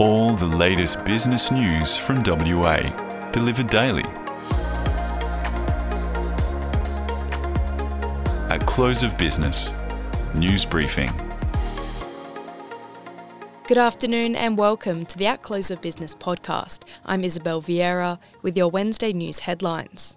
All the latest business news from WA, delivered daily. At close of business, news briefing. Good afternoon and welcome to the At Close of Business podcast. I'm Isabel Vieira with your Wednesday news headlines.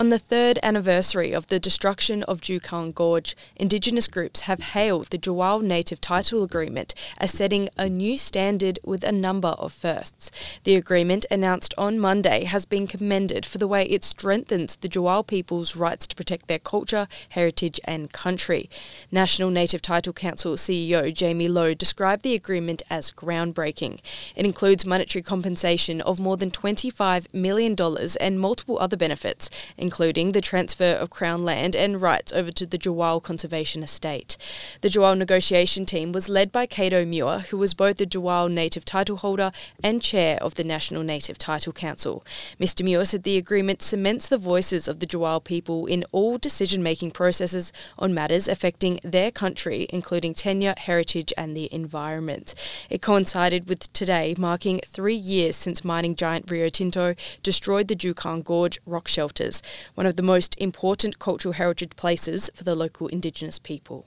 On the third anniversary of the destruction of Juukan Gorge, Indigenous groups have hailed the Tjiwarl Native Title Agreement as setting a new standard with a number of firsts. The agreement, announced on Monday, has been commended for the way it strengthens the Tjiwarl people's rights to protect their culture, heritage, and country. National Native Title Council CEO Jamie Lowe described the agreement as groundbreaking. It includes monetary compensation of more than $25 million and multiple other benefits the transfer of Crown land and rights over to the Tjiwarl Conservation Estate. The Tjiwarl negotiation team was led by Kado Muir, who was both the Tjiwarl native title holder and chair of the National Native Title Council. Mr Muir said the agreement cements the voices of the Tjiwarl people in all decision-making processes on matters affecting their country, including tenure, heritage and the environment. It coincided with today marking three years since mining giant Rio Tinto destroyed the Juukan Gorge rock shelters one of the most important cultural heritage places for the local Indigenous people.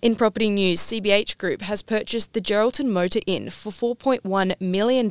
In property news, CBH Group has purchased the Geraldton Motor Inn for $4.1 million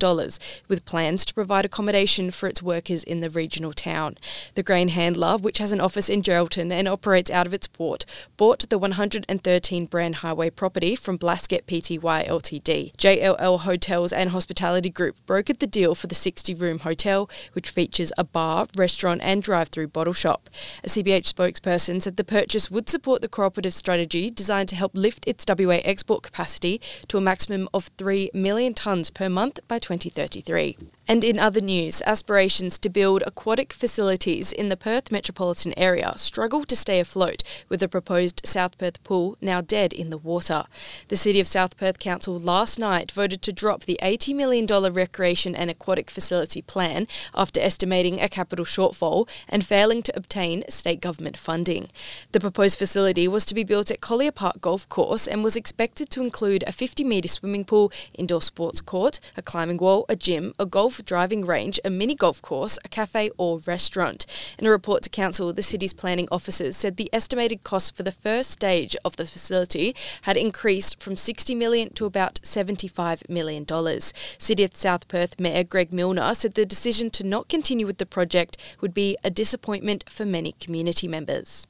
with plans to provide accommodation for its workers in the regional town. The grain handler, which has an office in Geraldton and operates out of its port, bought the 113 Brand Highway property from Blasket Pty Ltd. JLL Hotels and Hospitality Group brokered the deal for the 60 room hotel, which features a bar, restaurant, and drive through bottle shop. A CBH spokesperson said the purchase would support the cooperative strategy designed to help lift its WA export capacity to a maximum of 3 million tonnes per month by 2033. And in other news, aspirations to build aquatic facilities in the Perth metropolitan area struggle to stay afloat with the proposed South Perth pool now dead in the water. The City of South Perth Council last night voted to drop the $80 million recreation and aquatic facility plan after estimating a capital shortfall and failing to obtain state government funding. The proposed facility was to be built at Collier Park Golf Course and was expected to include a 50 metre swimming pool, indoor sports court, a climbing wall, a gym, a golf driving range, a mini golf course, a cafe, or restaurant. In a report to Council, the city's planning officers said the estimated cost for the first stage of the facility had increased from 60 million to about 75 million dollars. City of South Perth Mayor Greg Milner said the decision to not continue with the project would be a disappointment for many community members.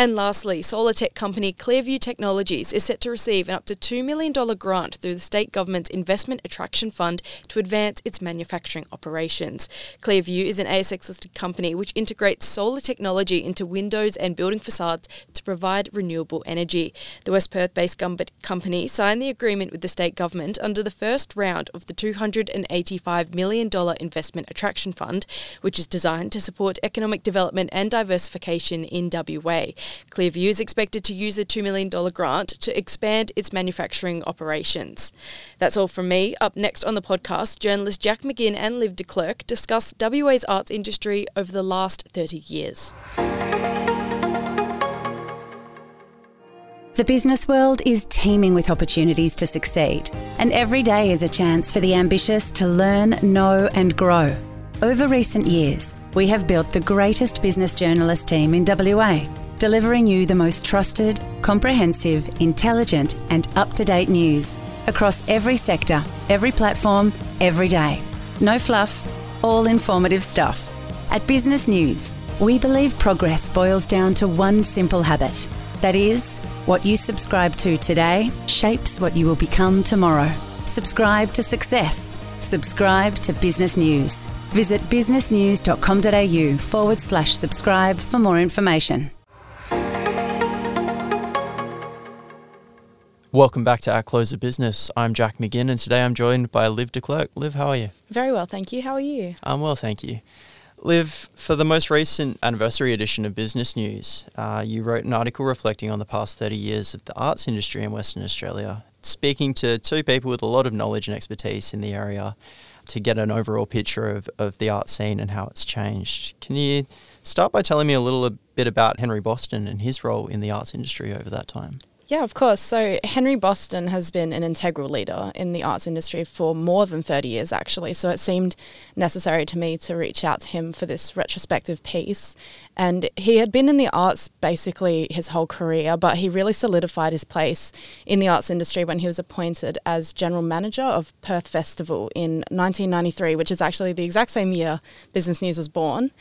And lastly, solar tech company ClearVue Technologies is set to receive an up to $2 million grant through the state government's Investment Attraction Fund to advance its manufacturing operations. ClearVue is an ASX listed company which integrates solar technology into windows and building facades to provide renewable energy. The West Perth based company signed the agreement with the state government under the first round of the $285 million Investment Attraction Fund, which is designed to support economic development and diversification in WA. ClearVue is expected to use the $2 million grant to expand its manufacturing operations. That's all from me. Up next on the podcast, journalists Jack McGinn and Liv Declerck discuss WA's arts industry over the last 30 years. The business world is teeming with opportunities to succeed, and every day is a chance for the ambitious to learn, know, and grow. Over recent years, we have built the greatest business journalist team in WA delivering you the most trusted, comprehensive, intelligent, and up to date news across every sector, every platform, every day. No fluff, all informative stuff. At Business News, we believe progress boils down to one simple habit. That is, what you subscribe to today shapes what you will become tomorrow. Subscribe to success. Subscribe to Business News. Visit businessnews.com.au forward slash subscribe for more information. Welcome back to Our Close of Business. I'm Jack McGinn, and today I'm joined by Liv Declerck. Liv, how are you? Very well, thank you. How are you? I'm well, thank you. Liv, for the most recent anniversary edition of Business News, uh, you wrote an article reflecting on the past 30 years of the arts industry in Western Australia, speaking to two people with a lot of knowledge and expertise in the area to get an overall picture of, of the art scene and how it's changed. Can you start by telling me a little bit about Henry Boston and his role in the arts industry over that time? Yeah, of course. So Henry Boston has been an integral leader in the arts industry for more than 30 years, actually. So it seemed necessary to me to reach out to him for this retrospective piece. And he had been in the arts basically his whole career, but he really solidified his place in the arts industry when he was appointed as general manager of Perth Festival in 1993, which is actually the exact same year Business News was born.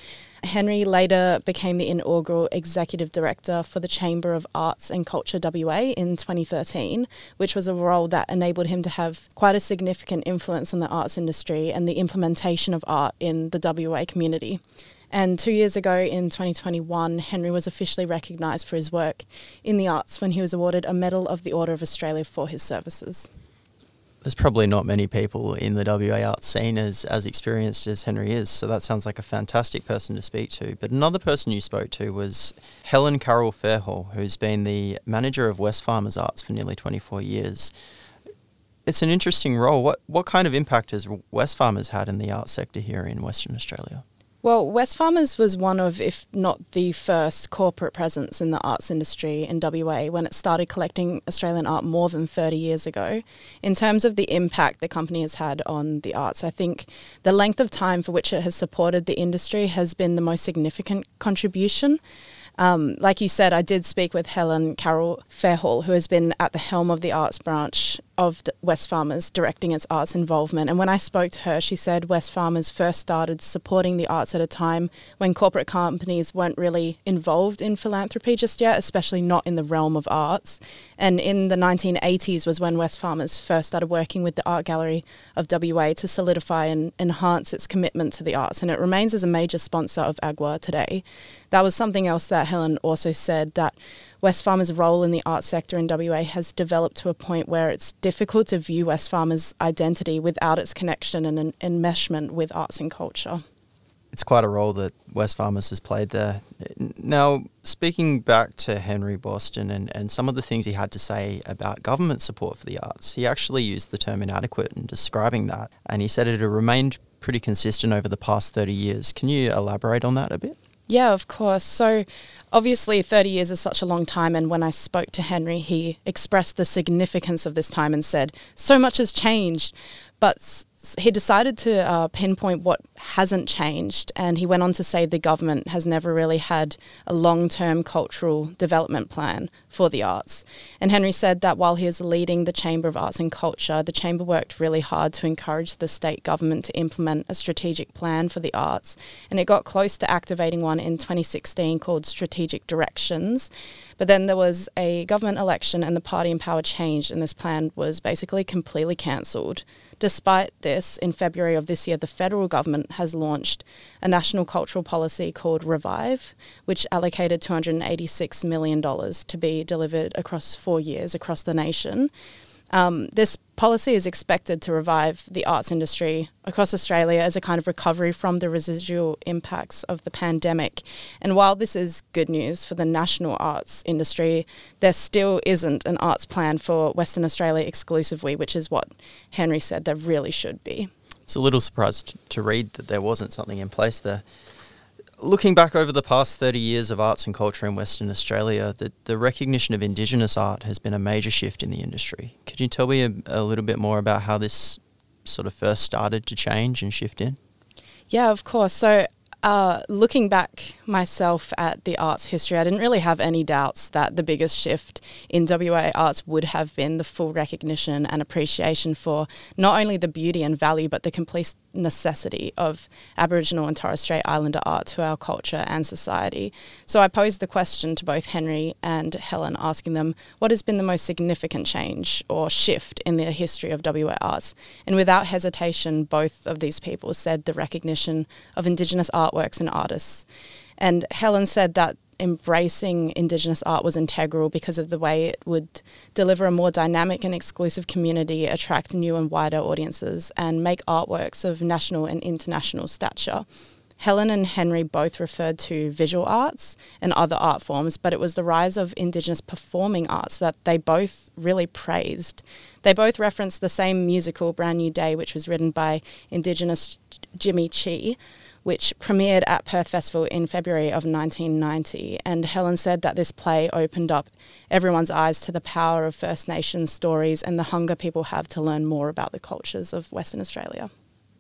Henry later became the inaugural executive director for the Chamber of Arts and Culture WA in 2013, which was a role that enabled him to have quite a significant influence on the arts industry and the implementation of art in the WA community. And two years ago in 2021, Henry was officially recognised for his work in the arts when he was awarded a Medal of the Order of Australia for his services there's probably not many people in the WA art scene as, as experienced as Henry is, so that sounds like a fantastic person to speak to. But another person you spoke to was Helen Carroll Fairhall, who's been the manager of Wesfarmers Arts for nearly 24 years. It's an interesting role. What, what kind of impact has Wesfarmers had in the art sector here in Western Australia? Well, Wesfarmers was one of, if not the first, corporate presence in the arts industry in WA when it started collecting Australian art more than 30 years ago. In terms of the impact the company has had on the arts, I think the length of time for which it has supported the industry has been the most significant contribution. Um, like you said, I did speak with Helen Carroll Fairhall, who has been at the helm of the arts branch of Wesfarmers directing its arts involvement. And when I spoke to her, she said Wesfarmers first started supporting the arts at a time when corporate companies weren't really involved in philanthropy just yet, especially not in the realm of arts. And in the 1980s was when Wesfarmers first started working with the Art Gallery of WA to solidify and enhance its commitment to the arts. And it remains as a major sponsor of AGWA today. That was something else that Helen also said that Wesfarmers' role in the arts sector in WA has developed to a point where it's difficult to view Wesfarmers' identity without its connection and en- enmeshment with arts and culture. It's quite a role that Wesfarmers has played there. Now, speaking back to Henry Boston and, and some of the things he had to say about government support for the arts, he actually used the term inadequate in describing that, and he said it had remained pretty consistent over the past 30 years. Can you elaborate on that a bit? Yeah, of course. So, obviously, 30 years is such a long time. And when I spoke to Henry, he expressed the significance of this time and said, So much has changed. But he decided to uh, pinpoint what hasn't changed, and he went on to say the government has never really had a long term cultural development plan for the arts. And Henry said that while he was leading the Chamber of Arts and Culture, the Chamber worked really hard to encourage the state government to implement a strategic plan for the arts, and it got close to activating one in 2016 called Strategic Directions. But then there was a government election, and the party in power changed, and this plan was basically completely cancelled. Despite this, in February of this year, the federal government has launched a national cultural policy called Revive, which allocated $286 million to be delivered across four years across the nation. Um, this policy is expected to revive the arts industry across Australia as a kind of recovery from the residual impacts of the pandemic. And while this is good news for the national arts industry, there still isn't an arts plan for Western Australia exclusively, which is what Henry said there really should be. It's a little surprised to read that there wasn't something in place there looking back over the past 30 years of arts and culture in Western Australia, the, the recognition of Indigenous art has been a major shift in the industry. Could you tell me a, a little bit more about how this sort of first started to change and shift in? Yeah, of course. So uh, looking back myself at the arts history, I didn't really have any doubts that the biggest shift in WA arts would have been the full recognition and appreciation for not only the beauty and value, but the complete necessity of Aboriginal and Torres Strait Islander art to our culture and society. So I posed the question to both Henry and Helen, asking them what has been the most significant change or shift in the history of WA arts. And without hesitation, both of these people said the recognition of Indigenous artwork artworks and artists. And Helen said that embracing Indigenous art was integral because of the way it would deliver a more dynamic and exclusive community, attract new and wider audiences, and make artworks of national and international stature. Helen and Henry both referred to visual arts and other art forms, but it was the rise of Indigenous performing arts that they both really praised. They both referenced the same musical, Bran Nue Dae, which was written by Indigenous Jimmy Chi, which premiered at Perth Festival in February of 1990. And Helen said that this play opened up everyone's eyes to the power of First Nations stories and the hunger people have to learn more about the cultures of Western Australia.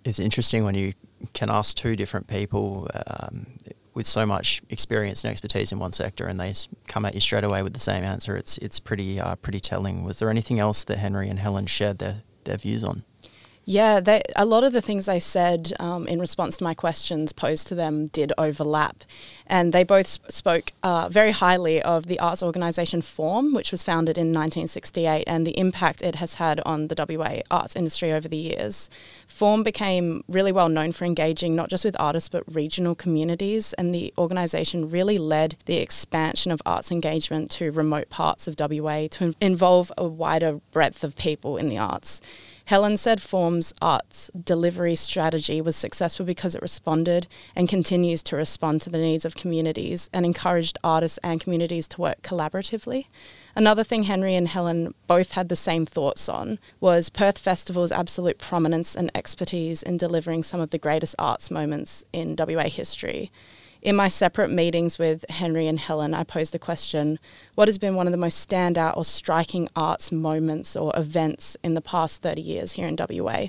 It's interesting when you can ask two different people um, with so much experience and expertise in one sector, and they come at you straight away with the same answer. It's it's pretty uh, pretty telling. Was there anything else that Henry and Helen shared their their views on? Yeah, they, a lot of the things they said um, in response to my questions posed to them did overlap. And they both sp- spoke uh, very highly of the arts organisation Form, which was founded in 1968, and the impact it has had on the WA arts industry over the years. Form became really well known for engaging not just with artists but regional communities, and the organisation really led the expansion of arts engagement to remote parts of WA to involve a wider breadth of people in the arts. Helen said Form's arts delivery strategy was successful because it responded and continues to respond to the needs of communities and encouraged artists and communities to work collaboratively. Another thing Henry and Helen both had the same thoughts on was Perth Festival's absolute prominence and expertise in delivering some of the greatest arts moments in WA history. In my separate meetings with Henry and Helen, I posed the question what has been one of the most standout or striking arts moments or events in the past 30 years here in WA?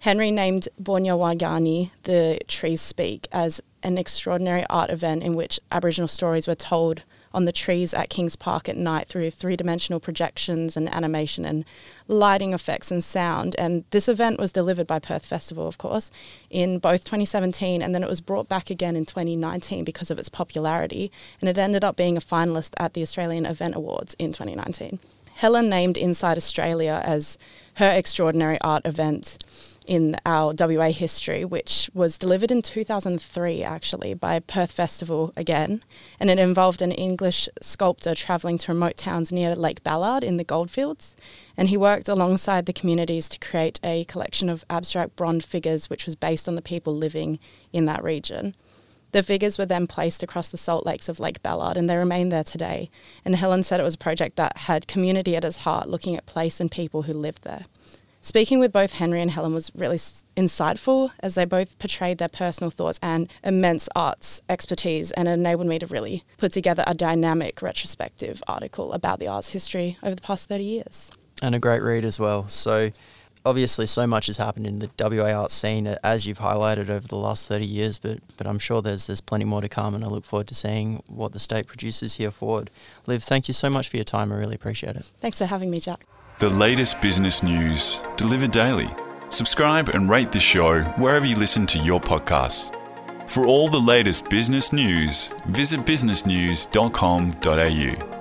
Henry named Boorna Waanginy, the Trees Speak, as an extraordinary art event in which Aboriginal stories were told on the trees at Kings Park at night through three dimensional projections and animation and lighting effects and sound. And this event was delivered by Perth Festival, of course, in both 2017 and then it was brought back again in 2019 because of its popularity. And it ended up being a finalist at the Australian Event Awards in 2019. Helen named Inside Australia as her extraordinary art event in our WA history, which was delivered in 2003 actually by Perth Festival again. And it involved an English sculptor travelling to remote towns near Lake Ballard in the goldfields. And he worked alongside the communities to create a collection of abstract bronze figures, which was based on the people living in that region. The figures were then placed across the salt lakes of Lake Ballard and they remain there today. And Helen said it was a project that had community at its heart, looking at place and people who lived there. Speaking with both Henry and Helen was really insightful as they both portrayed their personal thoughts and immense arts expertise and it enabled me to really put together a dynamic retrospective article about the arts history over the past 30 years. And a great read as well. So, obviously, so much has happened in the WA art scene uh, as you've highlighted over the last 30 years, but, but I'm sure there's, there's plenty more to come and I look forward to seeing what the state produces here forward. Liv, thank you so much for your time. I really appreciate it. Thanks for having me, Jack. The latest business news delivered daily. Subscribe and rate the show wherever you listen to your podcasts. For all the latest business news, visit businessnews.com.au.